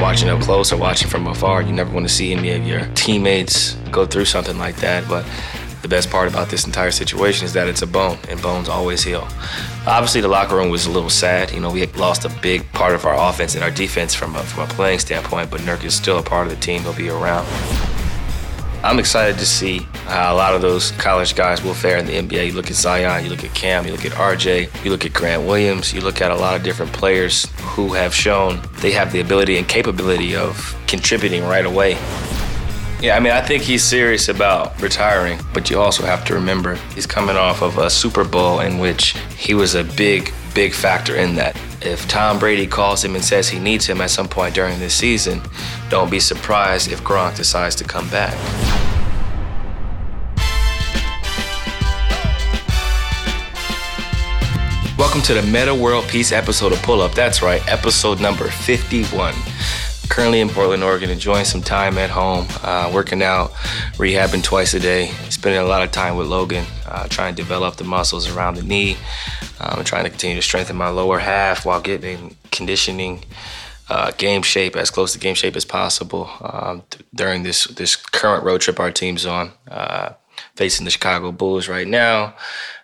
watching up close or watching from afar, you never want to see any of your teammates go through something like that. But the best part about this entire situation is that it's a bone, and bones always heal. Obviously, the locker room was a little sad. You know, we had lost a big part of our offense and our defense from a, from a playing standpoint, but Nurk is still a part of the team. He'll be around. I'm excited to see how a lot of those college guys will fare in the NBA. You look at Zion, you look at Cam, you look at RJ, you look at Grant Williams, you look at a lot of different players who have shown they have the ability and capability of contributing right away. Yeah, I mean, I think he's serious about retiring, but you also have to remember he's coming off of a Super Bowl in which he was a big, big factor in that. If Tom Brady calls him and says he needs him at some point during this season, don't be surprised if Gronk decides to come back. Welcome to the Meta World Peace episode of Pull Up. That's right, episode number 51 currently in Portland, Oregon, enjoying some time at home, uh, working out, rehabbing twice a day, spending a lot of time with Logan, uh, trying to develop the muscles around the knee, um, trying to continue to strengthen my lower half while getting conditioning. Uh, game shape as close to game shape as possible um, t- during this this current road trip our team's on, uh, facing the Chicago Bulls right now.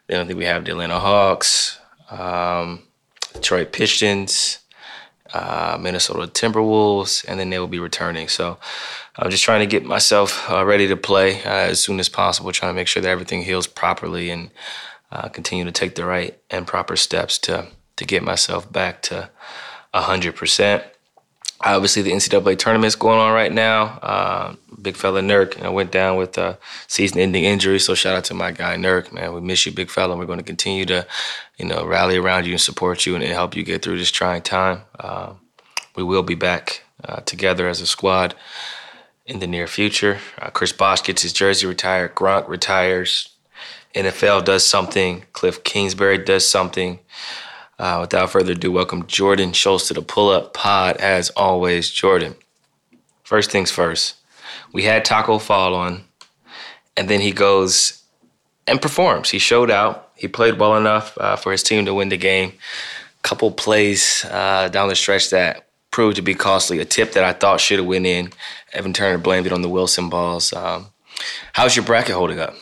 Then I think we have the Atlanta Hawks, um, Detroit Pistons, uh, Minnesota Timberwolves, and then they will be returning. So I'm just trying to get myself uh, ready to play uh, as soon as possible, trying to make sure that everything heals properly and uh, continue to take the right and proper steps to to get myself back to 100%. Obviously, the NCAA tournament's going on right now. Uh, big fella Nurkić went down with a season-ending injury, so shout out to my guy Nurk. Man, we miss you, big fella. And we're going to continue to, you know, rally around you and support you and, help you get through this trying time. Uh, we will be back uh, together as a squad in the near future. Uh, Chris Bosh gets his jersey retired. Gronk retires. NFL does something. Cliff Kingsbury does something. Uh, without further ado, welcome Jordan Schultz to the Pull Up Pod. As always, Jordan. First things first, we had Tacko Fall on, and then he goes and performs. He showed out. He played well enough uh, for his team to win the game. Couple plays uh, down the stretch that proved to be costly. A tip that I thought should have went in. Evan Turner blamed it on the Wilson balls. Um, how's your bracket holding up?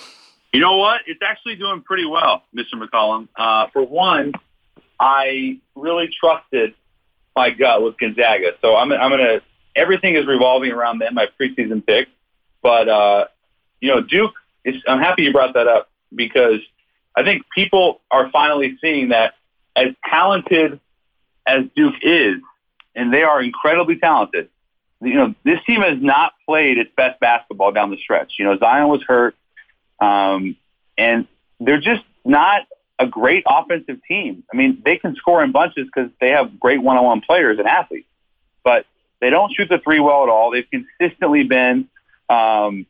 You know what? It's actually doing pretty well, Mr. McCollum. Uh, for one, I really trusted my gut with Gonzaga. So I'm, I'm going to, everything is revolving around them, my preseason pick. But, uh, you know, Duke, is, I'm happy you brought that up because I think people are finally seeing that as talented as Duke is, and they are incredibly talented, you know, this team has not played its best basketball down the stretch. You know, Zion was hurt, um, and they're just not a great offensive team. I mean, they can score in bunches because they have great one-on-one players and athletes, but they don't shoot the three well at all. They've consistently been um,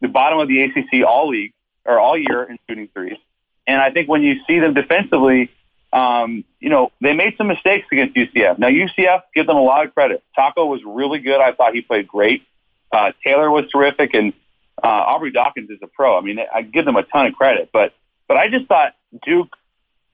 the bottom of the ACC all league or all year in shooting threes. And I think when you see them defensively, um, you know, they made some mistakes against UCF. Now, UCF, give them a lot of credit. Tacko was really good. I thought he played great. Uh, Taylor was terrific, and uh, Aubrey Dawkins is a pro. I mean, I give them a ton of credit, but but I just thought Duke,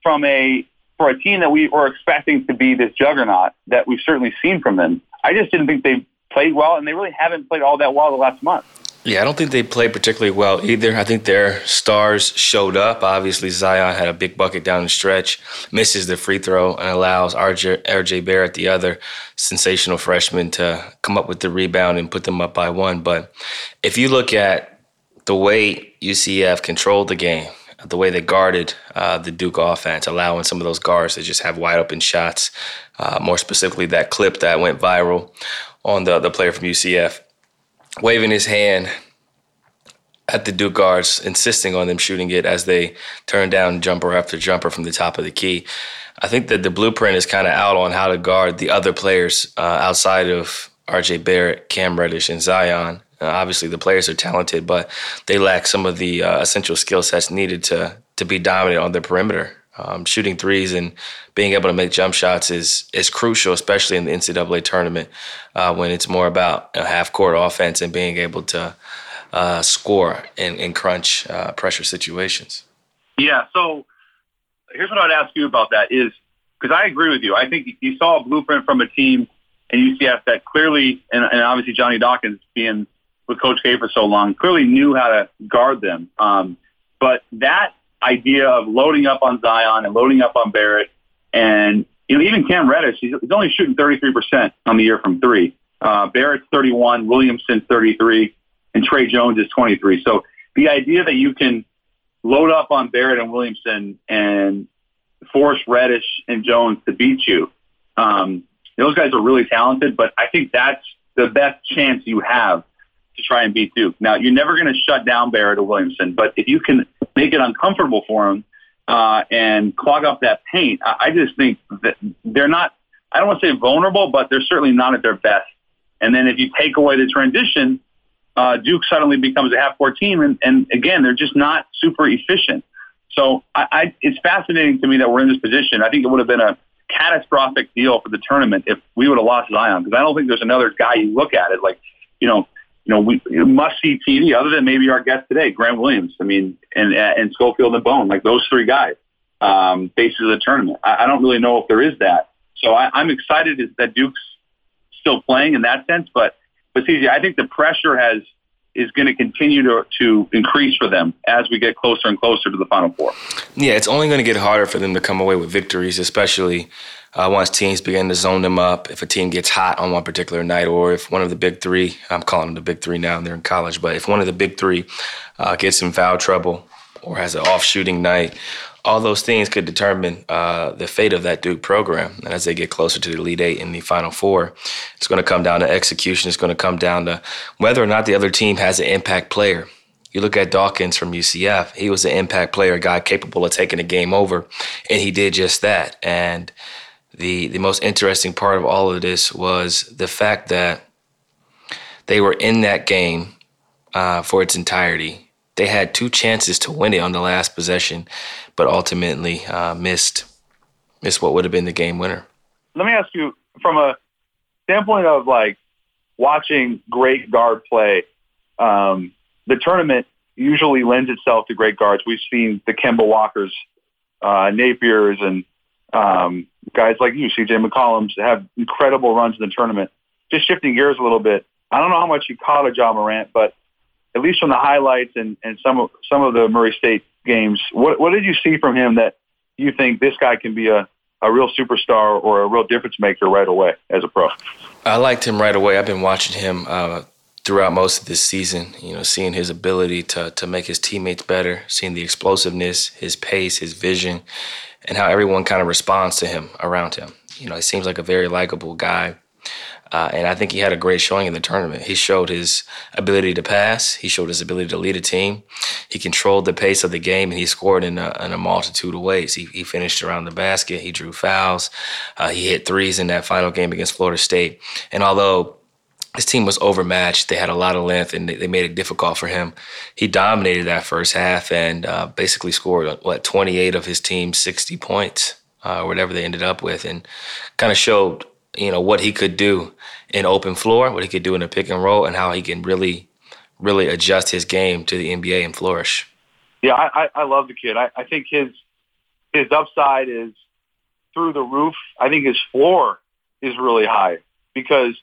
from a for a team that we were expecting to be this juggernaut that we've certainly seen from them, I just didn't think they played well, and they really haven't played all that well the last month. Yeah, I don't think they played particularly well either. I think their stars showed up. Obviously, Zion had a big bucket down the stretch, misses the free throw, and allows RJ, RJ Barrett, the other sensational freshman, to come up with the rebound and put them up by one. But if you look at the way UCF controlled the game, the way they guarded uh, the Duke offense, allowing some of those guards to just have wide open shots. Uh, more specifically, that clip that went viral on the the player from UCF waving his hand at the Duke guards, insisting on them shooting it as they turn down jumper after jumper from the top of the key. I think that the blueprint is kind of out on how to guard the other players uh, outside of RJ Barrett, Cam Reddish, and Zion. Uh, obviously, the players are talented, but they lack some of the uh, essential skill sets needed to to be dominant on the perimeter. Um, shooting threes and being able to make jump shots is is crucial, especially in the NCAA tournament uh, when it's more about a half court offense and being able to uh, score in, in crunch uh, pressure situations. Yeah. So here's what I'd ask you about that is because I agree with you. I think you saw a blueprint from a team in UCF that clearly, and, and obviously Johnny Dawkins being with Coach K for so long, clearly knew how to guard them. Um, but that idea of loading up on Zion and loading up on Barrett, and you know even Cam Reddish, he's, only shooting 33% on the year from three. Uh, Barrett's 31, Williamson 33, and Tre Jones is 23. So the idea that you can load up on Barrett and Williamson and force Reddish and Jones to beat you. Um, those guys are really talented, but I think that's the best chance you have to try and beat Duke. Now, you're never going to shut down Barrett or Williamson, but if you can make it uncomfortable for them uh, and clog up that paint, I, I just think that they're not, I don't want to say vulnerable, but they're certainly not at their best. And then if you take away the transition, uh, Duke suddenly becomes a half-court team, and, and again, they're just not super efficient. So I, I, it's fascinating to me that we're in this position. I think it would have been a catastrophic deal for the tournament if we would have lost Zion because I don't think there's another guy you look at it like, you know, you know, we must see TV other than maybe our guest today, Grant Williams. I mean, and and Schofield and Bone, like those three guys, um, faces of the tournament. I, I don't really know if there is that. So I, I'm excited that Duke's still playing in that sense, but but CJ, I think the pressure has is going to continue to, to increase for them as we get closer and closer to the Final Four. Yeah, it's only going to get harder for them to come away with victories, especially uh, once teams begin to zone them up. If a team gets hot on one particular night, or if one of the big three, I'm calling them the big three now, they're in college, but if one of the big three uh, gets in foul trouble or has an off shooting night, all those things could determine uh, the fate of that Duke program. And as they get closer to the Elite Eight in the Final Four, it's going to come down to execution. It's going to come down to whether or not the other team has an impact player. You look at Dawkins from UCF, he was an impact player, a guy capable of taking a game over, and he did just that. And the, the most interesting part of all of this was the fact that they were in that game uh, for its entirety they had two chances to win it on the last possession, but ultimately uh, missed missed what would have been the game winner. Let me ask you from a standpoint of like watching great guard play. Um, the tournament usually lends itself to great guards. We've seen the Kemba Walkers, uh, Napiers, and um, guys like you, CJ McCollums, have incredible runs in the tournament. Just shifting gears a little bit. I don't know how much you caught of Ja Morant, but at least from the highlights and, and some of some of the Murray State games, what what did you see from him that you think this guy can be a, a real superstar or a real difference maker right away as a pro? I liked him right away. I've been watching him uh, throughout most of this season. You know, seeing his ability to to make his teammates better, seeing the explosiveness, his pace, his vision, and how everyone kind of responds to him around him. You know, he seems like a very likable guy. Uh, and I think he had a great showing in the tournament. He showed his ability to pass. He showed his ability to lead a team. He controlled the pace of the game, and he scored in a, in a multitude of ways. He, he, finished around the basket. He drew fouls. Uh, he hit threes in that final game against Florida State. And although his team was overmatched. They had a lot of length, and they, made it difficult for him. He dominated that first half and uh, basically scored what 28 of his team's 60 points, uh, whatever they ended up with, and kind of showed you know what he could do in open floor, what he could do in a pick and roll, and how he can really, really adjust his game to the NBA and flourish. Yeah, I, I love the kid. I, I think his his upside is through the roof. I think his floor is really high because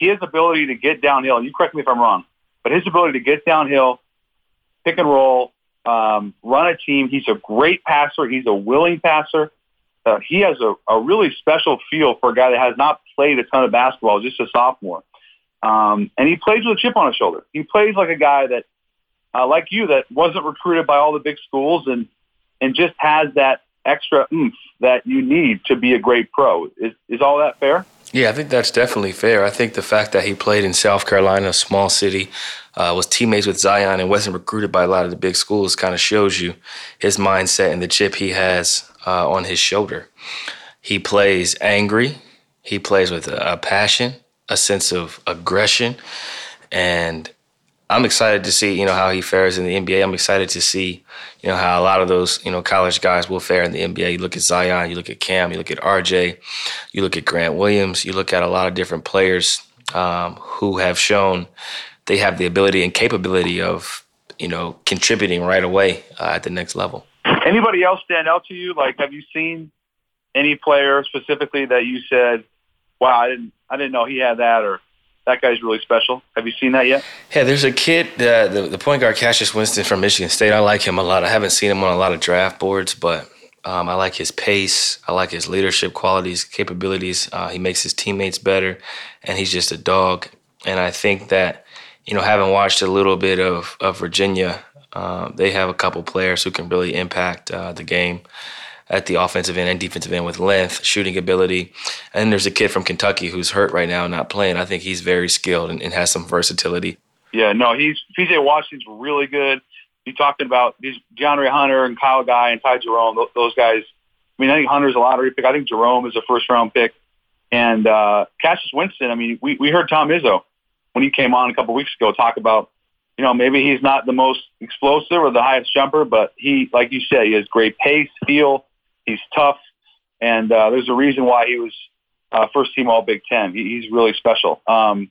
has ability to get downhill. You correct me if I'm wrong, but his ability to get downhill, pick and roll, um, run a team. He's a great passer. He's a willing passer uh, he has a, a really special feel for a guy that has not played a ton of basketball, just a sophomore. Um, and he plays with a chip on his shoulder. He plays like a guy that, uh, like you, that wasn't recruited by all the big schools and and just has that extra oomph that you need to be a great pro. Is is all that fair? Yeah, I think that's definitely fair. I think the fact that he played in South Carolina, a small city, uh, was teammates with Zion and wasn't recruited by a lot of the big schools kind of shows you his mindset and the chip he has uh, on his shoulder. He plays angry. He plays with a, a passion, a sense of aggression, and I'm excited to see, you know, how he fares in the NBA. I'm excited to see, you know, how a lot of those, you know, college guys will fare in the NBA. You look at Zion, you look at Cam, you look at RJ, you look at Grant Williams, you look at a lot of different players um, who have shown they have the ability and capability of, you know, contributing right away uh, at the next level. Anybody else stand out to you? Like, have you seen any player specifically that you said, wow, I didn't I didn't know he had that or that guy's really special. Have you seen that yet? Yeah, there's a kid, uh, the, the point guard Cassius Winston from Michigan State. I like him a lot. I haven't seen him on a lot of draft boards, but um, I like his pace. I like his leadership qualities, capabilities. Uh, he makes his teammates better, and he's just a dog. And I think that, you know, having watched a little bit of, of Virginia, uh, they have a couple players who can really impact uh, the game at the offensive end and defensive end with length, shooting ability. And there's a kid from Kentucky who's hurt right now, not playing. I think he's very skilled and, and has some versatility. Yeah, no, he's PJ Washington's really good. You talking about these DeAndre Hunter and Kyle Guy and Ty Jerome, those guys. I mean, I think Hunter's a lottery pick. I think Jerome is a first round pick. And uh, Cassius Winston, I mean, we, we heard Tom Izzo when he came on a couple weeks ago talk about, you know, maybe he's not the most explosive or the highest jumper, but he, like you said, he has great pace, feel, He's tough, and uh, there's a reason why he was uh, first team All Big Ten. He, he's really special. Um,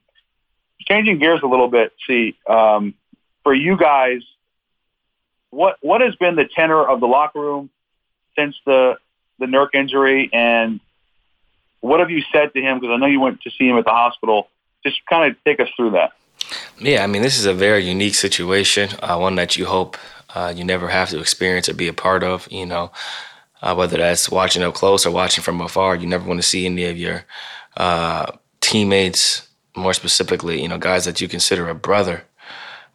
changing gears a little bit, see um, for you guys, what what has been the tenor of the locker room since the the Nurk injury, and what have you said to him? Because I know you went to see him at the hospital. Just kind of take us through that. Yeah, I mean, this is a very unique situation, uh, one that you hope uh, you never have to experience or be a part of. You know, uh, whether that's watching up close or watching from afar. You never want to see any of your uh, teammates, more specifically, you know, guys that you consider a brother,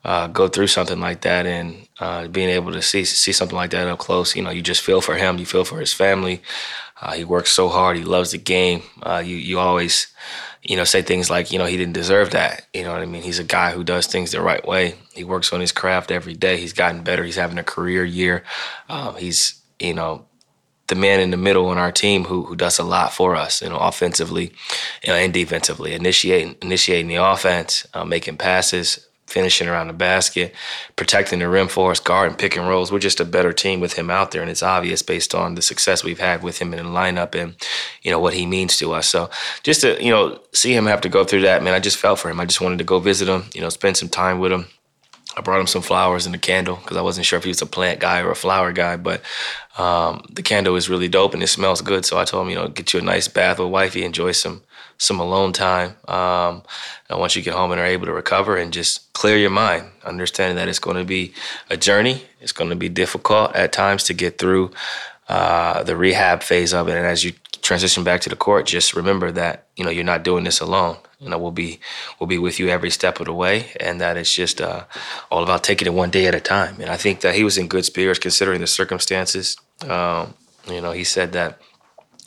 uh, go through something like that, and uh, being able to see see something like that up close. You know, you just feel for him. You feel for his family. Uh, he works so hard. He loves the game. Uh, you you always you know, say things like, you know, he didn't deserve that. You know what I mean? He's a guy who does things the right way. He works on his craft every day. He's gotten better. He's having a career year. Um, he's, you know, the man in the middle on our team who who does a lot for us, you know, offensively know, and defensively, initiating initiating the offense, uh, making passes, finishing around the basket, protecting the rim for us, guarding pick and rolls. We're just a better team with him out there, and it's obvious based on the success we've had with him in the lineup and you know what he means to us. So just to you know see him have to go through that, man, I just felt for him. I just wanted to go visit him, you know, spend some time with him. I brought him some flowers and a candle because I wasn't sure if he was a plant guy or a flower guy, but um, the candle is really dope and it smells good. So I told him, you know, get you a nice bath with wifey, enjoy some some alone time. Um, and once you get home and are able to recover and just clear your mind, understanding that it's going to be a journey. It's going to be difficult at times to get through uh, the rehab phase of it. And as you transition back to the court, just remember that you know you're not doing this alone. You know we'll be we'll be with you every step of the way, and that it's just uh, all about taking it one day at a time. And I think that he was in good spirits considering the circumstances. Um, you know, he said that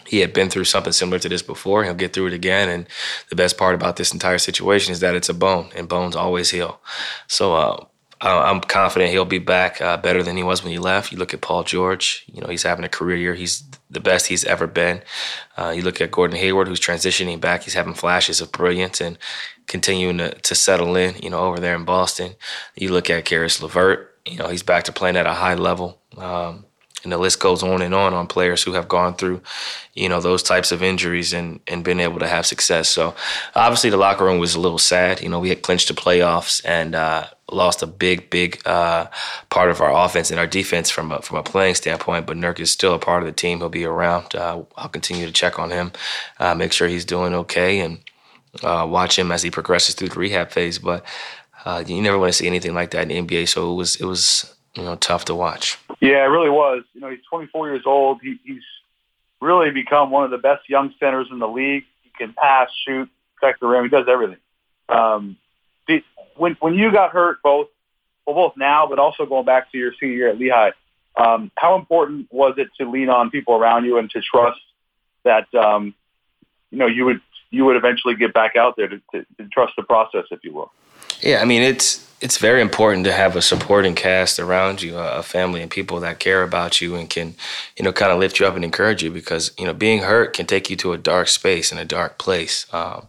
he had been through something similar to this before. He'll get through it again. And the best part about this entire situation is that it's a bone, and bones always heal. So uh, I'm confident he'll be back uh, better than he was when he left. You look at Paul George, you know, he's having a career year. He's the best he's ever been. Uh, you look at Gordon Hayward, who's transitioning back. He's having flashes of brilliance and continuing to, to settle in, you know, over there in Boston. You look at Caris LeVert, you know, he's back to playing at a high level. Um, and the list goes on and on on players who have gone through, you know, those types of injuries and and been able to have success. So obviously the locker room was a little sad. You know, we had clinched the playoffs and uh, lost a big, big uh, part of our offense and our defense from a, from a playing standpoint. But Nurk is still a part of the team. He'll be around. Uh, I'll continue to check on him, uh, make sure he's doing okay, and uh, watch him as he progresses through the rehab phase. But uh, you never want to see anything like that in the NBA. So it was it was you know tough to watch. Yeah, it really was. You know, he's 24 years old. He, he's really become one of the best young centers in the league. He can pass, shoot, protect the rim. He does everything. Um, when when you got hurt, both well, both now, but also going back to your senior year at Lehigh, um, how important was it to lean on people around you and to trust that um, you know you would you would eventually get back out there to, to, to trust the process, if you will? Yeah, I mean it's it's very important to have a supporting cast around you, a family and people that care about you and can, you know, kind of lift you up and encourage you because you know being hurt can take you to a dark space and a dark place. Um,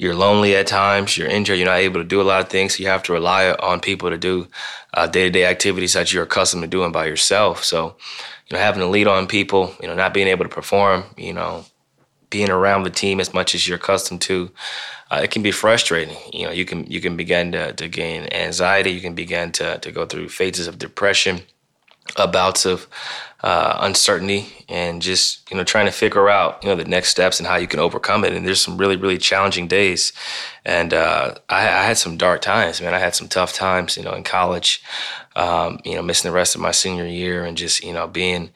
you're lonely at times, you're injured, you're not able to do a lot of things. you have to rely on people to do day to day activities that you're accustomed to doing by yourself. So, you know, having to lead on people, you know, not being able to perform, you know, being around the team as much as you're accustomed to, uh, it can be frustrating. You know, you can you can begin to, to gain anxiety, you can begin to, to go through phases of depression. Bouts of uh, uncertainty and just you know trying to figure out you know the next steps and how you can overcome it. And there's some really really challenging days, and uh, I, I, had some dark times, man. I had some tough times, you know, in college, um, you know, missing the rest of my senior year and just you know being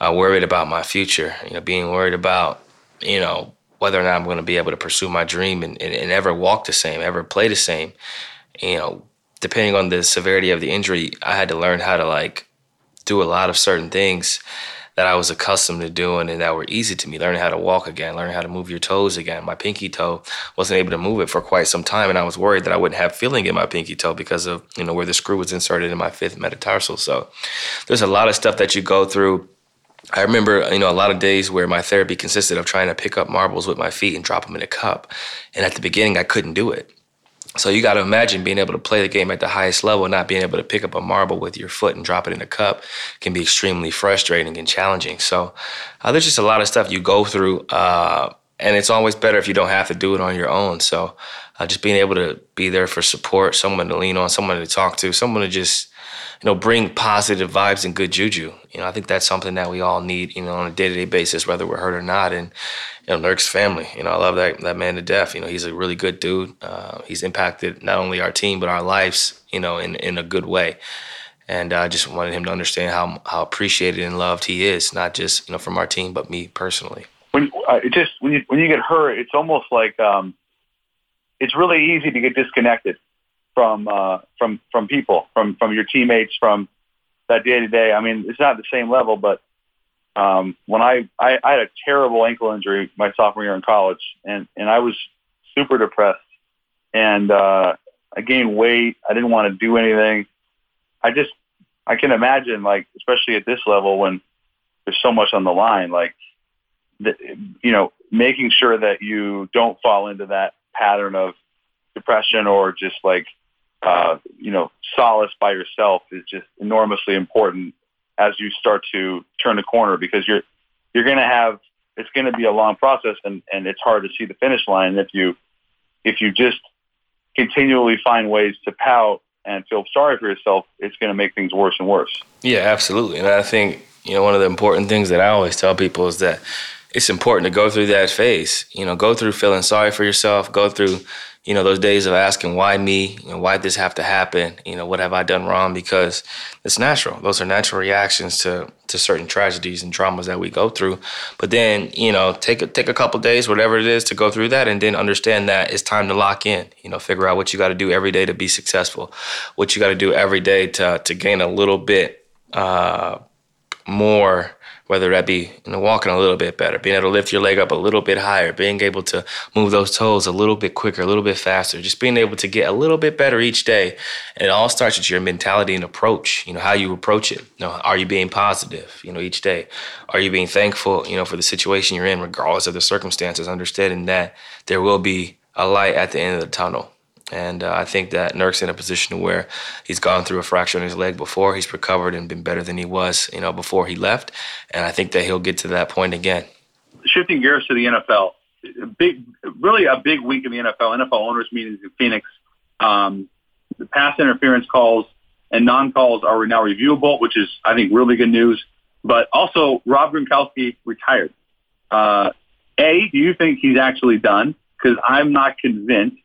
uh, worried about my future, you know, being worried about you know whether or not I'm going to be able to pursue my dream and, and, and ever walk the same, ever play the same. You know, depending on the severity of the injury, I had to learn how to like do a lot of certain things that I was accustomed to doing and that were easy to me. Learning how to walk again, learning how to move your toes again. My pinky toe wasn't able to move it for quite some time, and I was worried that I wouldn't have feeling in my pinky toe because of you know where the screw was inserted in my fifth metatarsal. So there's a lot of stuff that you go through. I remember, you know, a lot of days where my therapy consisted of trying to pick up marbles with my feet and drop them in a cup. And at the beginning, I couldn't do it. So you got to imagine being able to play the game at the highest level, not being able to pick up a marble with your foot and drop it in a cup can be extremely frustrating and challenging. So uh, there's just a lot of stuff you go through, uh, and it's always better if you don't have to do it on your own. So uh, just being able to be there for support, someone to lean on, someone to talk to, someone to just you know bring positive vibes and good juju. You know, I think that's something that we all need, you know, on a day to day basis, whether we're hurt or not. And you know, Nurk's family. You know, I love that that man to death. You know, he's a really good dude. Uh, he's impacted not only our team but our lives. You know, in in a good way. And I just wanted him to understand how how appreciated and loved he is, not just you know from our team, but me personally. When uh, it just when you when you get hurt, it's almost like um, it's really easy to get disconnected from uh, from from people, from from your teammates, from that day to day. I mean, it's not the same level, but um, when I, I I had a terrible ankle injury my sophomore year in college, and and I was super depressed, and uh, I gained weight. I didn't want to do anything. I just I can imagine like especially at this level when there's so much on the line, like the, you know making sure that you don't fall into that pattern of depression or just like uh, you know solace by yourself is just enormously important as you start to turn the corner because you're you're going to have it's going to be a long process and and it's hard to see the finish line if you if you just continually find ways to pout and feel sorry for yourself it's going to make things worse and worse. Yeah absolutely. And i think you know one of the important things that i always tell people is that it's important to go through that phase you know go through feeling sorry for yourself go through you know, those days of asking why me, you know, why this have to happen? You know, what have I done wrong? Because it's natural. Those are natural reactions to to certain tragedies and traumas that we go through. But then, you know, take a take a couple days, whatever it is, to go through that, and then understand that it's time to lock in. You know, figure out what you got to do every day to be successful, what you got to do every day to to gain a little bit uh, more whether that be you know, walking a little bit better, being able to lift your leg up a little bit higher, being able to move those toes a little bit quicker, a little bit faster, just being able to get a little bit better each day. And it all starts with your mentality and approach, you know, how you approach it. You know, are you being positive, you know, each day? Are you being thankful, you know, for the situation you're in, regardless of the circumstances, understanding that there will be a light at the end of the tunnel. And uh, I think that Nurk's in a position where he's gone through a fracture in his leg before. He's recovered and been better than he was, you know, before he left. And I think that he'll get to that point again. Shifting gears to the NFL, big, really a big week in the NFL. NFL owners meetings in Phoenix. Um, the pass interference calls and non-calls are now reviewable, which is, I think, really good news. But also, Rob Gronkowski retired. Uh, a, do you think he's actually done? Because I'm not convinced.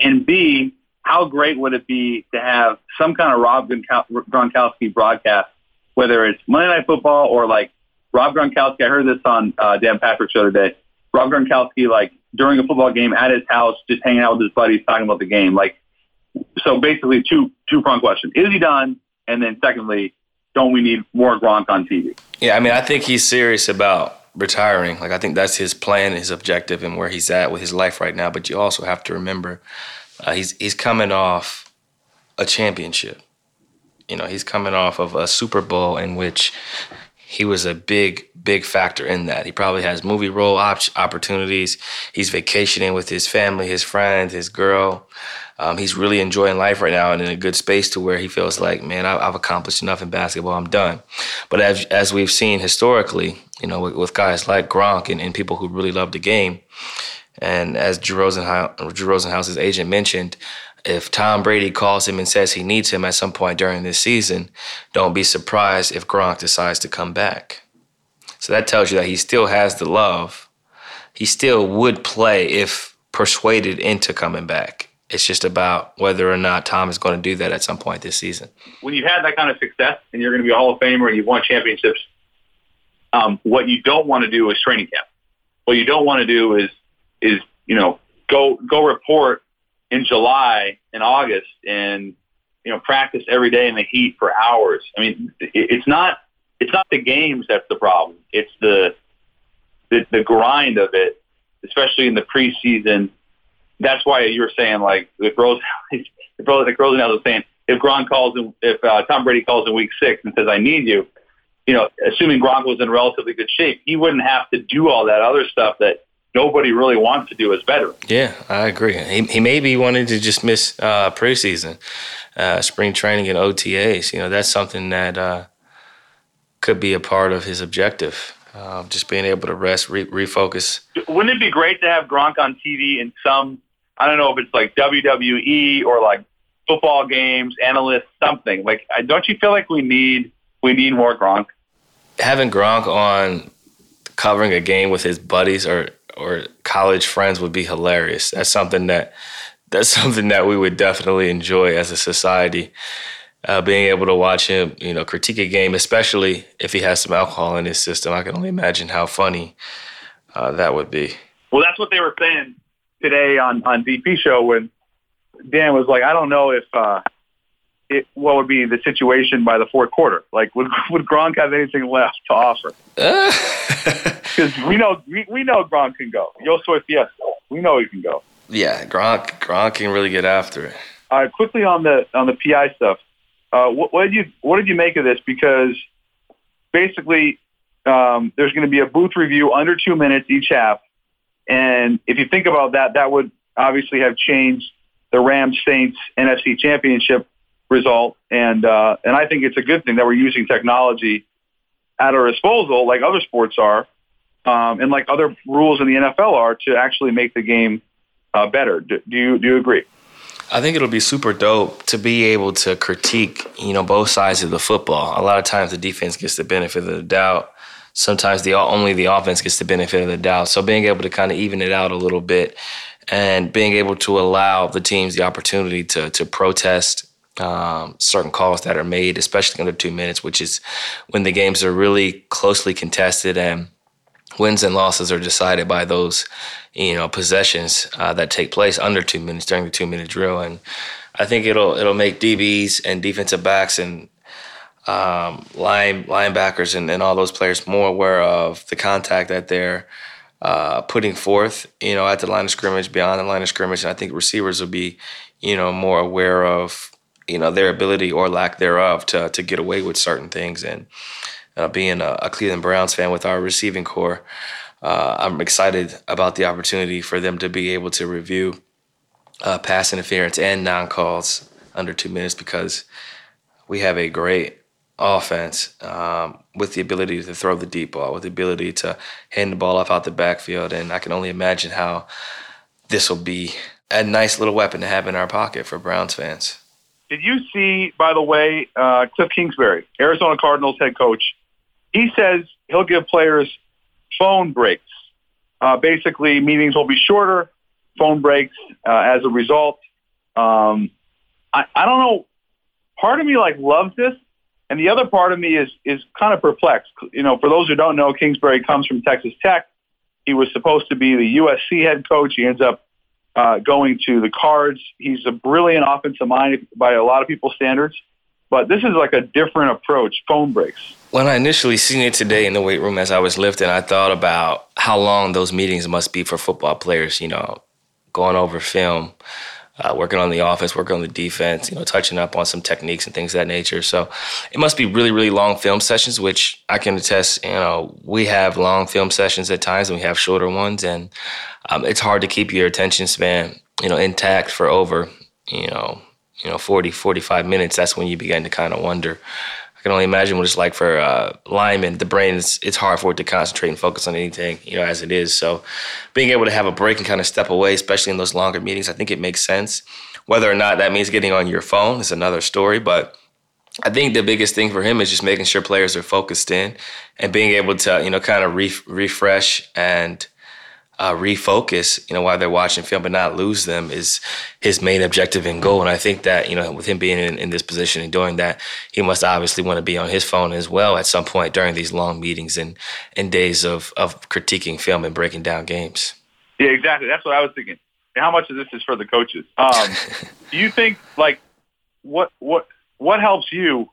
And B, how great would it be to have some kind of Rob Gronkowski broadcast, whether it's Monday Night Football or like Rob Gronkowski. I heard this on uh, Dan Patrick's the other day. Rob Gronkowski, like during a football game at his house, just hanging out with his buddies, talking about the game. Like, so basically, two two prong question: Is he done? And then secondly, don't we need more Gronk on TV? Yeah, I mean, I think he's serious about retiring. Like I think that's his plan, his objective, and where he's at with his life right now. But you also have to remember, uh, he's he's coming off a championship. You know, he's coming off of a Super Bowl in which he was a big, big factor in that. He probably has movie role op- opportunities. He's vacationing with his family, his friends, his girl. Um, he's really enjoying life right now and in a good space to where he feels like, man, I've accomplished enough in basketball. I'm done. But as as we've seen historically, you know, with, with guys like Gronk and, and people who really love the game, And as Drew, Rosenhaus, Drew Rosenhaus's agent mentioned, if Tom Brady calls him and says he needs him at some point during this season, don't be surprised if Gronk decides to come back. So that tells you that he still has the love. He still would play if persuaded into coming back. It's just about whether or not Tom is going to do that at some point this season. When you've had that kind of success and you're going to be a Hall of Famer and you've won championships, um, what you don't want to do is training camp. What you don't want to do is is you know go go report in July and August and you know practice every day in the heat for hours. I mean, it's not it's not the games that's the problem. It's the the, the grind of it, especially in the preseason that's why you were saying like if Rose, if Rose, like Rosenhaus was saying, if Gronk calls if uh, Tom Brady calls in week six and says I need you, you know, assuming Gronk was in relatively good shape, he wouldn't have to do all that other stuff that nobody really wants to do as veteran. Yeah, I agree. He, he may be wanting to just miss uh, preseason, uh, spring training, and OTAs. You know, that's something that uh, could be a part of his objective. Uh, just being able to rest, re- refocus. Wouldn't it be great to have Gronk on TV in some I don't know if it's like WWE or like football games, analysts, something. Like, don't you feel like we need we need more Gronk? Having Gronk on covering a game with his buddies or or college friends would be hilarious. That's something that that's something that we would definitely enjoy as a society. Uh, being able to watch him, you know, critique a game, especially if he has some alcohol in his system, I can only imagine how funny uh, that would be. Well, that's what they were saying today on on DP show when Dan was like, I don't know if uh, it what would be the situation by the fourth quarter. Like, would would Gronk have anything left to offer? Because we know we, we know Gronk can go. Yo soy fiesta. We know he can go. Yeah, Gronk Gronk can really get after it. Uh, quickly on the on the PI stuff. Uh, what, what did you what did you make of this? Because basically, um, there's going to be a booth review under two minutes each half and if you think about that, that would obviously have changed the Rams Saints NFC Championship result. And uh, and I think it's a good thing that we're using technology at our disposal, like other sports are, um, and like other rules in the NFL are, to actually make the game uh, better. Do, do you do you agree? I think it'll be super dope to be able to critique, you know, both sides of the football. A lot of times the defense gets the benefit of the doubt sometimes the only the offense gets the benefit of the doubt. So being able to kind of even it out a little bit and being able to allow the teams the opportunity to to protest um, certain calls that are made, especially under two minutes, which is when the games are really closely contested and wins and losses are decided by those you know possessions uh, that take place under two minutes during the two minute drill and I think it'll it'll make DBs and defensive backs and um, line linebackers and, and all those players more aware of the contact that they're uh, putting forth, you know, at the line of scrimmage, beyond the line of scrimmage. And I think receivers will be, you know, more aware of, you know, their ability or lack thereof to to get away with certain things. And uh, being a, a, Cleveland Browns fan with our receiving corps, uh, I'm excited about the opportunity for them to be able to review uh, pass interference and non calls under two minutes because we have a great offense um, with the ability to throw the deep ball, with the ability to hand the ball off out the backfield. And I can only imagine how this will be a nice little weapon to have in our pocket for Browns fans. Did you see, by the way, uh, Cliff Kingsbury, Arizona Cardinals head coach? He says he'll give players phone breaks. Uh, basically, meetings will be shorter, phone breaks uh, as a result. Um, I, I don't know. Part of me like loves this and the other part of me is is kind of perplexed. You know, for those who don't know, Kingsbury comes from Texas Tech. He was supposed to be the USC head coach. He ends up uh, going to the Cards. He's a brilliant offensive mind by a lot of people's standards. But this is like a different approach, phone breaks. When I initially seen it today in the weight room as I was lifting, I thought about how long those meetings must be for football players, you know, going over film uh, working on the offense, working on the defense, you know, touching up on some techniques and things of that nature. So it must be really, really long film sessions, which I can attest, you know, we have long film sessions at times and we have shorter ones. And um, it's hard to keep your attention span, you know, intact for over, you know, you know, 40, 45 minutes. That's when you begin to kind of wonder. Can only imagine what it's like for uh, linemen. The brain is it's hard for it to concentrate and focus on anything, you know, as it is. So, being able to have a break and kind of step away, especially in those longer meetings, I think it makes sense. Whether or not that means getting on your phone is another story, but I think the biggest thing for him is just making sure players are focused in and being able to, you know, kind of re- refresh and uh, refocus, you know, while they're watching film, but not lose them is his main objective and goal. And I think that, you know, with him being in, in this position and doing that, he must obviously want to be on his phone as well at some point during these long meetings and, and days of, of critiquing film and breaking down games. Yeah, exactly. That's what I was thinking. How much of this is for the coaches? Um, do you think, like, what, what, what helps you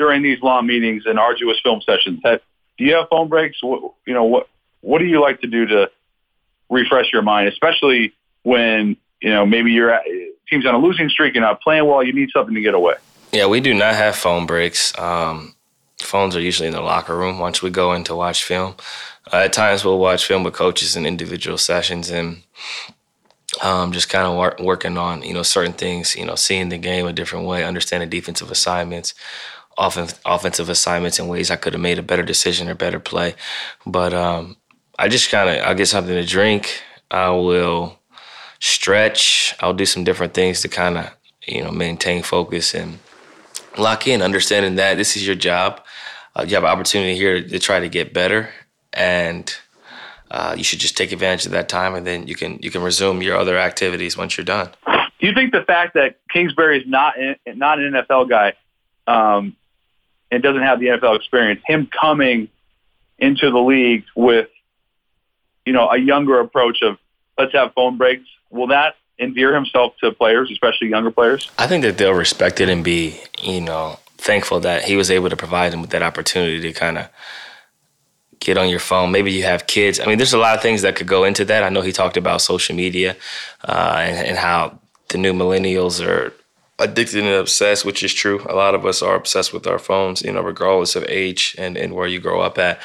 during these long meetings and arduous film sessions? Have, do you have phone breaks? What, you know, what, what do you like to do to refresh your mind, especially when you know maybe your team's on a losing streak and not playing well. You need something to get away. Yeah, we do not have phone breaks. Um, phones are usually in the locker room once we go in to watch film. Uh, at times, we'll watch film with coaches in individual sessions and um, just kind of wor- working on you know certain things. You know, seeing the game a different way, understanding defensive assignments. offensive assignments in ways I could have made a better decision or better play, but um, I just kind of I get something to drink. I will stretch. I'll do some different things to kind of you know maintain focus and lock in, understanding that this is your job. Uh, you have an opportunity here to try to get better, and uh, you should just take advantage of that time, and then you can you can resume your other activities once you're done. Do you think the fact that Kingsbury is not in, not an NFL guy um, and doesn't have the NFL experience, him coming into the league with you know, a younger approach of let's have phone breaks, will that endear himself to players, especially younger players? I think that they'll respect it and be, you know, thankful that he was able to provide them with that opportunity to kind of get on your phone. Maybe you have kids. I mean, there's a lot of things that could go into that. I know he talked about social media uh, and, and how the new millennials are addicted and obsessed, which is true. A lot of us are obsessed with our phones, you know, regardless of age and, and where you grow up at.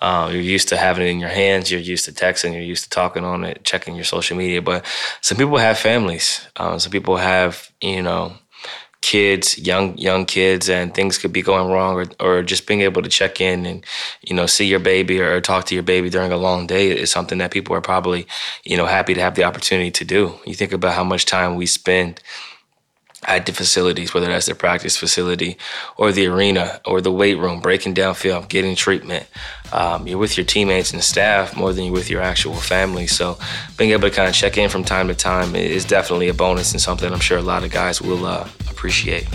Uh, you're used to having it in your hands. You're used to texting. You're used to talking on it, checking your social media. But some people have families. Um, some people have, you know, kids, young young kids, and things could be going wrong, or or just being able to check in and you know see your baby or talk to your baby during a long day is something that people are probably you know happy to have the opportunity to do. You think about how much time we spend at the facilities, whether that's the practice facility or the arena or the weight room, breaking down film, getting treatment. Um, you're with your teammates and the staff more than you're with your actual family. So being able to kind of check in from time to time is definitely a bonus and something I'm sure a lot of guys will uh, appreciate.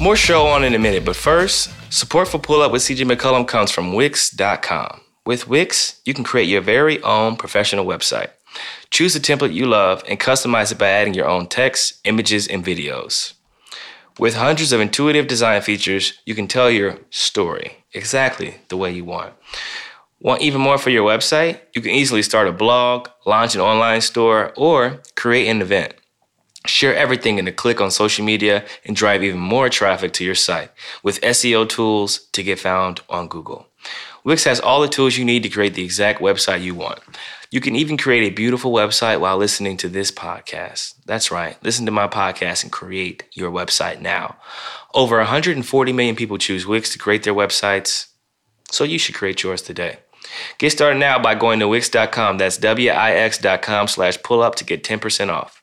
More show on in a minute, but first, support for Pull Up with CJ McCollum comes from Wix.com. With Wix, you can create your very own professional website. Choose the template you love and customize it by adding your own text, images, and videos. With hundreds of intuitive design features, you can tell your story exactly the way you want. Want even more for your website? You can easily start a blog, launch an online store, or create an event. Share everything in a click on social media and drive even more traffic to your site with SEO tools to get found on Google. Wix has all the tools you need to create the exact website you want. You can even create a beautiful website while listening to this podcast. That's right. Listen to my podcast and create your website now. Over 140 million people choose Wix to create their websites, so you should create yours today. Get started now by going to Wix.com. That's W-I-X.com slash pull up to get 10% off.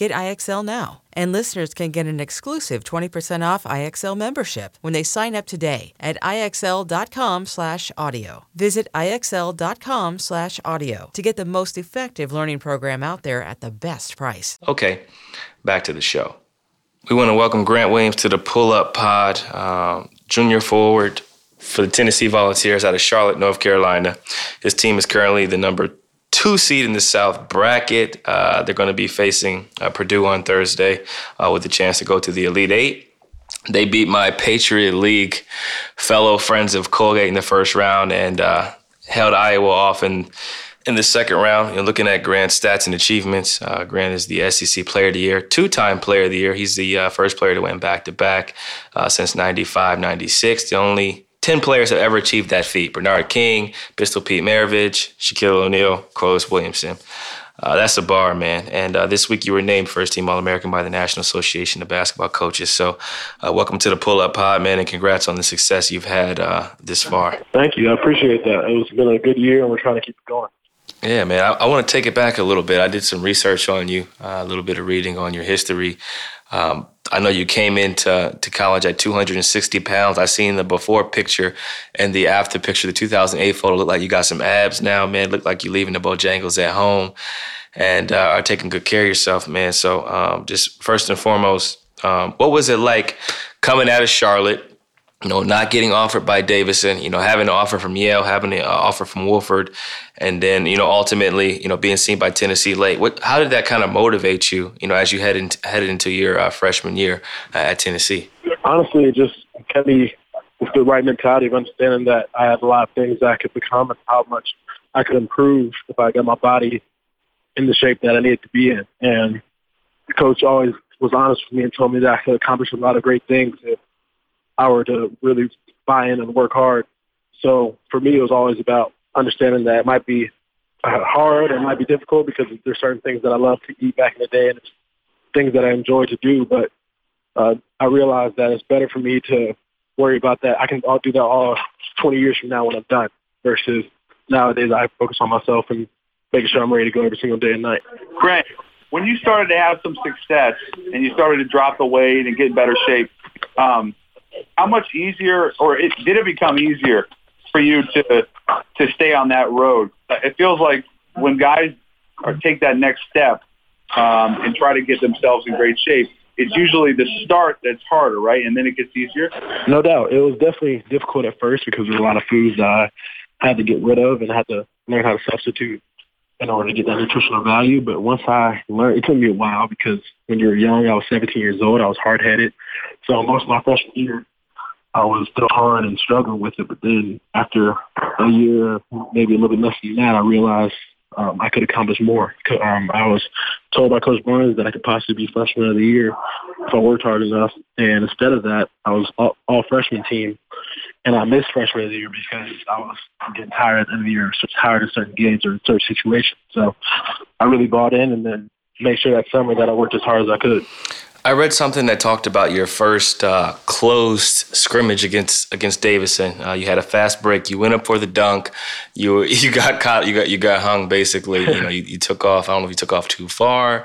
Get IXL now. And listeners can get an exclusive 20% off IXL membership when they sign up today at IXL.com/audio. Visit IXL.com/audio to get the most effective learning program out there at the best price. Okay, back to the show. We want to welcome Grant Williams to the Pull Up Pod, um, junior forward for the Tennessee Volunteers out of Charlotte, North Carolina. His team is currently the number two seed in the South bracket. Uh, they're going to be facing uh, Purdue on Thursday uh, with a chance to go to the Elite Eight. They beat my Patriot League fellow friends of Colgate in the first round and uh, held Iowa off in in the second round. You're looking at Grant's stats and achievements. Uh, Grant is the SEC Player of the Year, two-time Player of the Year. He's the uh, first player to win back-to-back uh, since 95, 96. The only 10 players have ever achieved that feat. Bernard King, Pistol Pete Maravich, Shaquille O'Neal, Corliss Williamson. Uh, that's a bar, man. And uh, this week you were named first team All American by the National Association of Basketball Coaches. So, uh, welcome to the Pull Up Pod, man, and congrats on the success you've had uh, this far. Thank you. I appreciate that. It's been a good year, and we're trying to keep it going. Yeah, man. I, I want to take it back a little bit. I did some research on you, uh, a little bit of reading on your history. Um, I know you came into to college at 260 pounds. I seen the before picture and the after picture. The 2008 photo looked like you got some abs now, man. Looked like you're leaving the Bojangles at home and uh, are taking good care of yourself, man. So, um, just first and foremost, um, what was it like coming out of Charlotte? You know, not getting offered by Davidson, you know, having an offer from Yale, having an offer from Wofford, and then, you know, ultimately, you know, being seen by Tennessee late. What, how did that kind of motivate you, you know, as you head in, headed into your uh, freshman year uh, at Tennessee? Honestly, it just kept me with the right mentality of understanding that I had a lot of things I could become and how much I could improve if I got my body in the shape that I needed to be in. And the coach always was honest with me and told me that I could accomplish a lot of great things if Were to really buy in and work hard. So for me, it was always about understanding that it might be uh, hard, it might be difficult because there's certain things that I love to eat back in the day and things that I enjoy to do. But uh, I realized that it's better for me to worry about that. I can I'll do that all 20 years from now when I'm done versus nowadays I focus on myself and making sure I'm ready to go every single day and night. Grant, when you started to have some success and you started to drop the weight and get in better shape, um, how much easier, or it, did it become easier for you to to stay on that road? It feels like when guys are, take that next step um, and try to get themselves in great shape, it's usually the start that's harder, right? And then it gets easier. No doubt, it was definitely difficult at first because there's a lot of foods that I had to get rid of and had to learn how to substitute in order to get that nutritional value. But once I learned, it took me a while because when you're young, I was 17 years old. I was hard headed. So most of my freshman year, I was still hard and struggling with it. But then after a year, maybe a little bit less than that, I realized um, I could accomplish more. Um, I was told by Coach Barnes that I could possibly be freshman of the year if I worked hard enough. And instead of that, I was all, all freshman team. And I missed freshman of the year because I was getting tired of the year, tired of certain games or certain situations. So I really bought in and then made sure that summer that I worked as hard as I could. I read something that talked about your first uh, closed scrimmage against against Davidson. Uh, you had a fast break. You went up for the dunk. You you got caught. You got you got hung. Basically, you know, you, you, took off. I don't know if you took off too far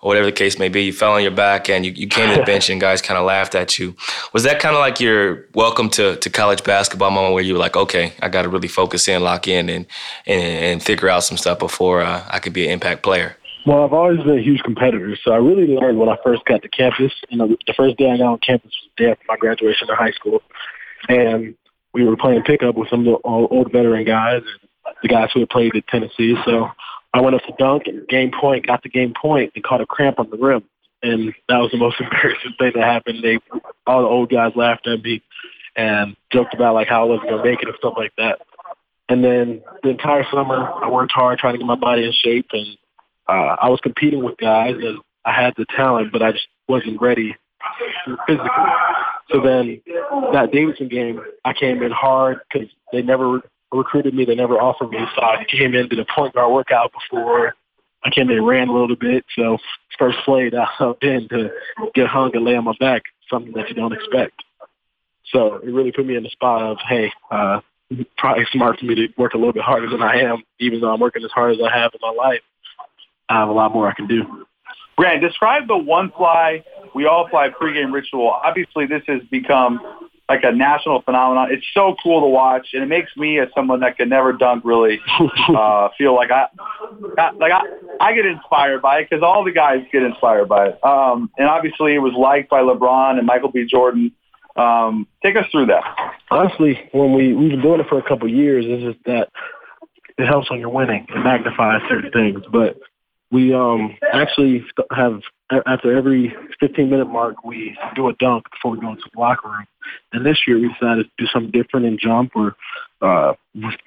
or whatever the case may be. You fell on your back and you, you came to the bench and guys kind of laughed at you. Was that kind of like your welcome to, to college basketball moment where you were like, okay, I got to really focus in, lock in, and and, and figure out some stuff before uh, I could be an impact player? Well, I've always been a huge competitor, so I really learned when I first got to campus. You know, the first day I got on campus was the day after my graduation in high school, and we were playing pickup with some of the old veteran guys the guys who had played at Tennessee. So I went up to dunk and game point, got the game point, and caught a cramp on the rim, and that was the most embarrassing thing that happened. They all the old guys laughed at me and joked about like how I wasn't gonna make it and stuff like that. And then the entire summer, I worked hard trying to get my body in shape and uh, I was competing with guys and I had the talent, but I just wasn't ready physically. So then that Davidson game, I came in hard because they never recruited me. They never offered me. So I came in, did a point guard workout before. I came in, ran a little bit. So first play that I up in to get hung and lay on my back, something that you don't expect. So it really put me in the spot of, hey, uh, probably smart for me to work a little bit harder than I am, even though I'm working as hard as I have in my life. I have a lot more I can do. Grant, describe the one fly we all fly pregame ritual. Obviously, this has become like a national phenomenon. It's so cool to watch, and it makes me, as someone that can never dunk, really uh, feel like I, I like I, I get inspired by it because all the guys get inspired by it. Um, and obviously, it was liked by LeBron and Michael B. Jordan. Um, take us through that. Honestly, when we we've been doing it for a couple of years, just that it helps when you're winning. It magnifies certain things, but we um actually have after every 15 minute mark we do a dunk before we go into the locker room. And this year we decided to do something different and jump or uh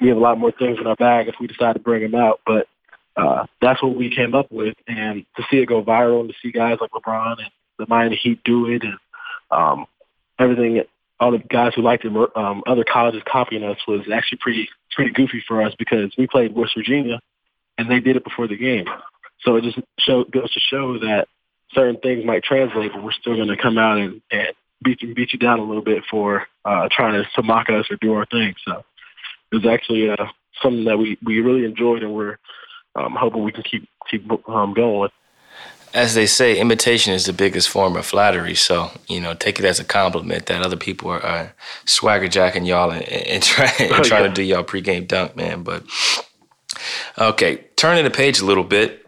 we have a lot more things in our bag if we decide to bring them out. But uh that's what we came up with and to see it go viral and to see guys like LeBron and the Miami Heat do it and um everything all the guys who liked it, um, other colleges copying us was actually pretty pretty goofy for us because we played West Virginia and they did it before the game. So it just show, goes to show that certain things might translate, but we're still going to come out and, and beat you beat you down a little bit for uh, trying to, to mock us or do our thing. So it was actually uh, something that we, we really enjoyed, and we're um, hoping we can keep keep um, going with. As they say, imitation is the biggest form of flattery. So you know, take it as a compliment that other people are, uh, swagger jacking y'all and, and, try, and oh, trying yeah. to do y'all pregame dunk, man. But okay, turning the page a little bit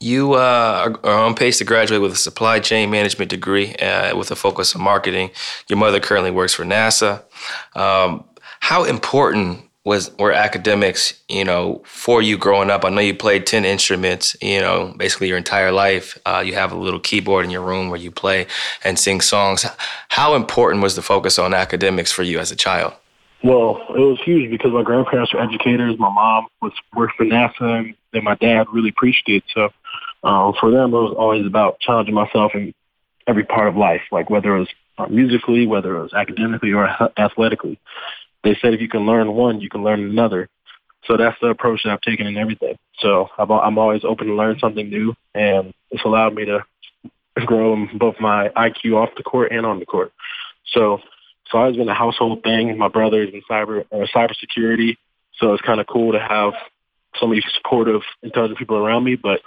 you uh, are on pace to graduate with a supply chain management degree uh, with a focus on marketing. Your mother currently works for NASA. Um, how important was were academics, you know, for you growing up? I know you played ten instruments, you know, basically your entire life. Uh, you have a little keyboard in your room where you play and sing songs. How important was the focus on academics for you as a child? Well, it was huge because my grandparents were educators. My mom was worked for NASA, and my dad really preached it. So um, for them, it was always about challenging myself in every part of life, like whether it was uh, musically, whether it was academically or athletically. They said if you can learn one, you can learn another. So that's the approach that I've taken in everything. So I'm always open to learn something new, and it's allowed me to grow both my IQ off the court and on the court. So it's always been a household thing. My brother's in cyber uh, cybersecurity, so it's kind of cool to have so many supportive, intelligent people around me. But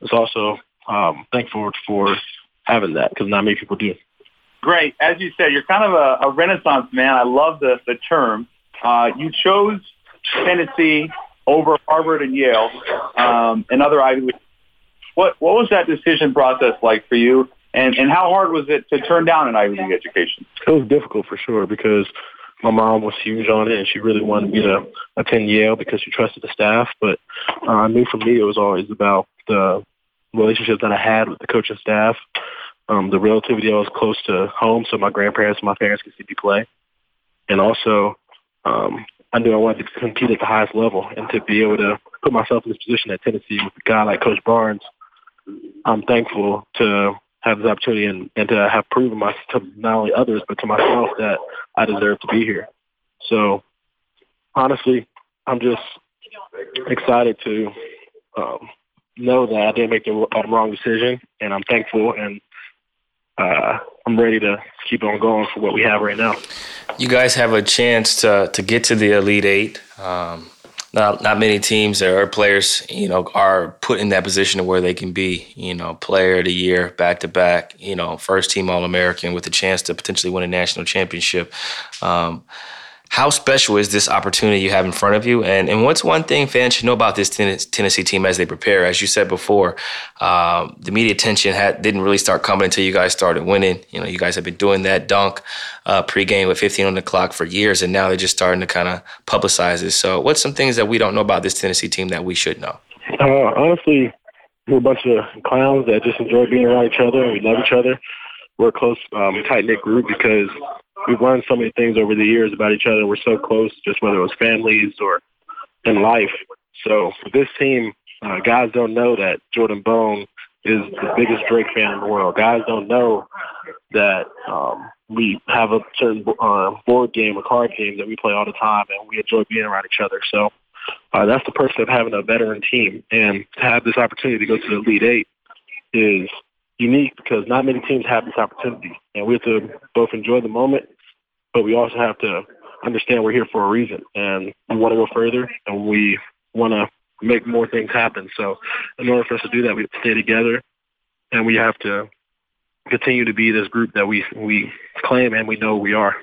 it's also um, thankful for having that because not many people do. Great. As you said, you're kind of a, a renaissance man. I love the, the term. Uh, you chose Tennessee over Harvard and Yale um, and other Ivy League. What, what was that decision process like for you? And, and how hard was it to turn down an Ivy League education? It was difficult for sure because my mom was huge on it and she really wanted me to attend Yale because she trusted the staff. But uh, I knew for me it was always about the relationships that I had with the coaching staff, um, the relativity I was close to home, so my grandparents and my parents could see me play, and also um, I knew I wanted to compete at the highest level and to be able to put myself in this position at Tennessee with a guy like Coach Barnes. I'm thankful to have this opportunity and, and to have proven my, to not only others but to myself that I deserve to be here. So honestly, I'm just excited to um, know that I didn't make the wrong decision, and I'm thankful and uh, I'm ready to keep on going for what we have right now. You guys have a chance to to get to the Elite Eight. Um, not not many teams or players, you know, are put in that position where they can be, you know, player of the year, back to back, you know, first team All American with a chance to potentially win a national championship. Um, how special is this opportunity you have in front of you? And and what's one thing fans should know about this Tennessee team as they prepare? As you said before, um, the media attention had, didn't really start coming until you guys started winning. You know, you guys have been doing that dunk uh, pregame with 15 on the clock for years, and now they're just starting to kind of publicize it. So, what's some things that we don't know about this Tennessee team that we should know? Uh, honestly, we're a bunch of clowns that just enjoy being around each other, and we love each other. We're a close, um, tight knit group because we've learned so many things over the years about each other. We're so close, just whether it was families or in life. So for this team, uh, guys don't know that Jordan Bone is the biggest Drake fan in the world. Guys don't know that um, we have a certain uh, board game or card game that we play all the time, and we enjoy being around each other. So uh, that's the perk of having a veteran team, and to have this opportunity to go to the Elite Eight is unique because not many teams have this opportunity, and we have to both enjoy the moment, but we also have to understand we're here for a reason, and we want to go further, and we want to make more things happen. So, in order for us to do that, we have to stay together, and we have to continue to be this group that we we claim and we know we are.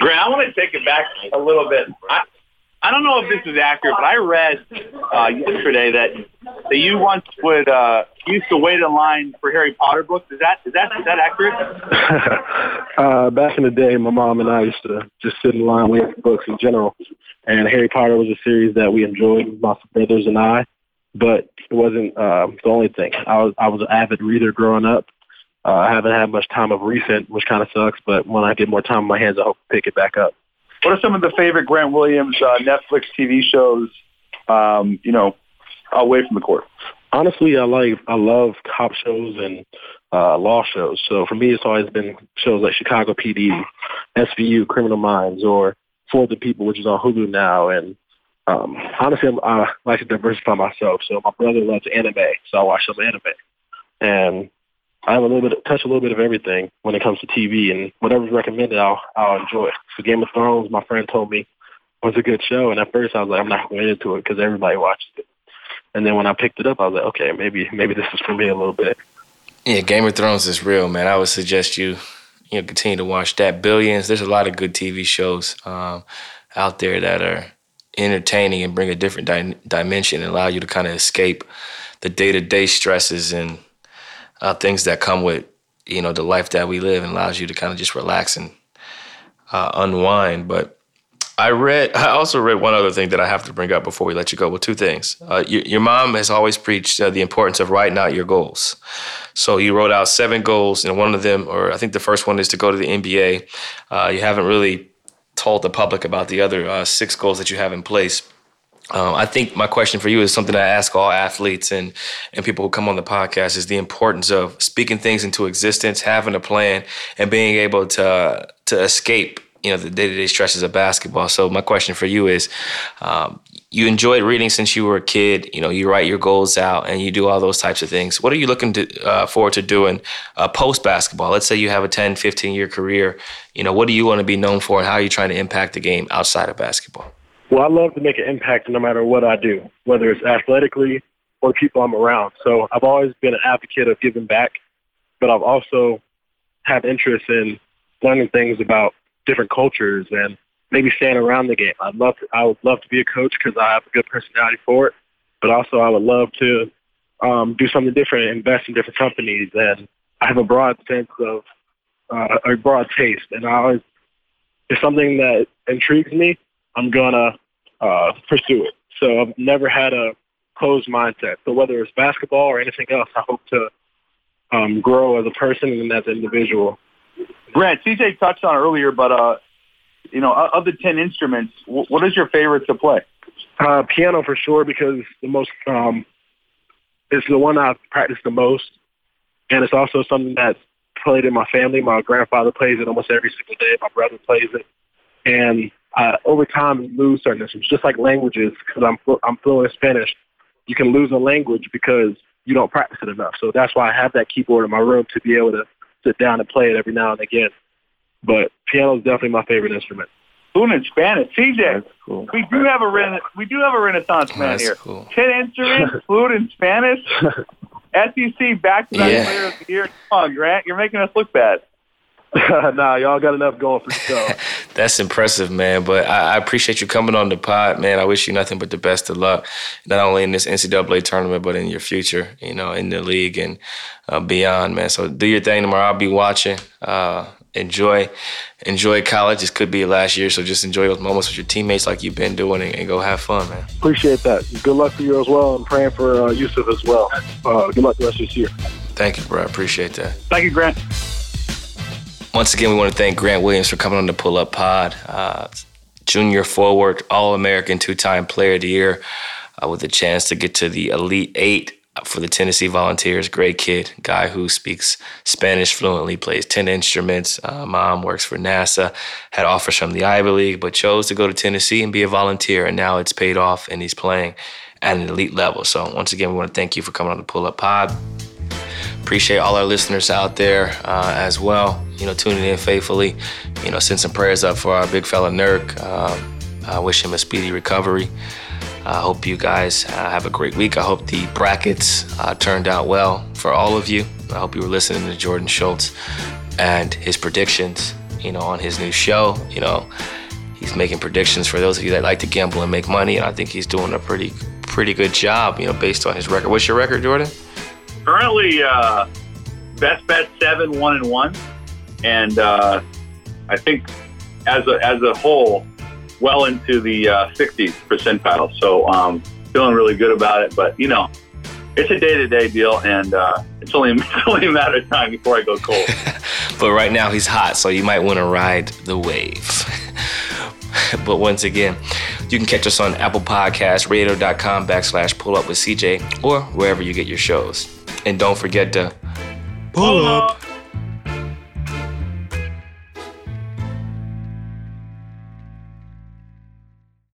Grant, I want to take it back a little bit. I, I don't know if this is accurate, but I read uh, yesterday that that you once would uh, used to wait in line for Harry Potter books. Is that is that is that accurate? uh, back in the day, my mom and I used to just sit in line waiting for books in general, and Harry Potter was a series that we enjoyed, my brothers and I. But it wasn't uh, the only thing. I was I was an avid reader growing up. Uh, I haven't had much time of recent, which kind of sucks. But when I get more time on my hands, I hope to pick it back up. What are some of the favorite Grant Williams uh, Netflix TV shows? Um, you know, away from the court. Honestly, I like I love cop shows and uh, law shows. So for me, it's always been shows like Chicago PD, SVU, Criminal Minds, or For the People, which is on Hulu now. And um, honestly, I like to diversify myself. So my brother loves anime, so I watch some anime. And I have a little bit, touch a little bit of everything when it comes to TV, and whatever's recommended, I'll I'll enjoy. So Game of Thrones, my friend told me was a good show, and at first I was like, I'm not going into it because everybody watches it. And then when I picked it up, I was like, okay, maybe maybe this is for me a little bit. Yeah, Game of Thrones is real, man. I would suggest you you know continue to watch that. Billions. There's a lot of good TV shows um, out there that are entertaining and bring a different di- dimension and allow you to kind of escape the day to day stresses and uh, things that come with you know the life that we live and allows you to kind of just relax and uh, unwind. But I read, I also read one other thing that I have to bring up before we let you go. Well, two things. Uh, your, your, mom has always preached uh, the importance of writing out your goals. So you wrote out seven goals, and one of them, or I think the first one, is to go to the NBA. Uh, you haven't really told the public about the other uh, six goals that you have in place. Um, I think my question for you is something I ask all athletes and, and people who come on the podcast is the importance of speaking things into existence, having a plan, and being able to to escape you know the day to day stresses of basketball. So my question for you is, um, you enjoyed reading since you were a kid. You know, you write your goals out and you do all those types of things. What are you looking to uh, forward to doing uh, post basketball? Let's say you have a 10, 15 year career. You know, what do you want to be known for, and how are you trying to impact the game outside of basketball? Well, I love to make an impact no matter what I do, whether it's athletically or people I'm around. So I've always been an advocate of giving back, but I've also had interest in learning things about different cultures and maybe staying around the game. I'd love to, I would love to be a coach because I have a good personality for it, but also I would love to um, do something different, invest in different companies, and I have a broad sense of uh, a broad taste, and I always it's something that intrigues me I'm gonna uh, pursue it. So I've never had a closed mindset. So whether it's basketball or anything else, I hope to um, grow as a person and as an individual. Grant, CJ touched on earlier, but uh, you know, of the ten instruments, what is your favorite to play? Uh, piano for sure, because the most um, it's the one I've practiced the most, and it's also something that's played in my family. My grandfather plays it almost every single day. My brother plays it, and uh, over time you lose certain instruments, just like languages. Because I'm I'm fluent in Spanish, you can lose a language because you don't practice it enough. So that's why I have that keyboard in my room to be able to sit down and play it every now and again. But piano is definitely my favorite instrument. Fluent in Spanish, CJ. Cool. We do have a rena- we do have a Renaissance man here. Cool. Ten instruments, fluent in Spanish. SEC back to back yeah. player of the year. Come on, Grant, you're making us look bad. nah, y'all got enough going for yourself. That's impressive, man. But I, I, appreciate you coming on the pod, man. I wish you nothing but the best of luck, not only in this NCAA tournament, but in your future, you know, in the league and uh, beyond, man. So do your thing tomorrow. I'll be watching. Uh, enjoy, enjoy college. This could be your last year, so just enjoy those moments with your teammates, like you've been doing, and, and go have fun, man. Appreciate that. Good luck for you as well. I'm praying for uh, Yusuf as well. Uh, good luck the rest of this year. Thank you, bro. I appreciate that. Thank you, Grant. Once again, we want to thank Grant Williams for coming on the Pull Up Pod. Uh, junior forward, All American, two time Player of the Year, uh, with a chance to get to the Elite Eight for the Tennessee Volunteers. Great kid, guy who speaks Spanish fluently, plays 10 instruments. Uh, mom works for NASA, had offers from the Ivy League, but chose to go to Tennessee and be a volunteer. And now it's paid off, and he's playing at an elite level. So, once again, we want to thank you for coming on the Pull Up Pod. Appreciate all our listeners out there uh, as well. You know, tuning in faithfully. You know, send some prayers up for our big fella Nurk. Um, I wish him a speedy recovery. I hope you guys uh, have a great week. I hope the brackets uh, turned out well for all of you. I hope you were listening to Jordan Schultz and his predictions. you know, on his new show. You know, he's making predictions for those of you that like to gamble and make money, and I think he's doing a pretty pretty good job. You know, based on his record. What's your record, Jordan? Currently, uh, best bet seven one and one, and uh, I think as a as a whole, well into the uh, 60th percentile. So um, feeling really good about it. But you know, it's a day to day deal, and uh, it's only it's only a matter of time before I go cold. but right now he's hot, so you might want to ride the wave. but once again, you can catch us on Apple Podcasts, radio.com backslash pull up with CJ, or wherever you get your shows. And don't forget to pull up.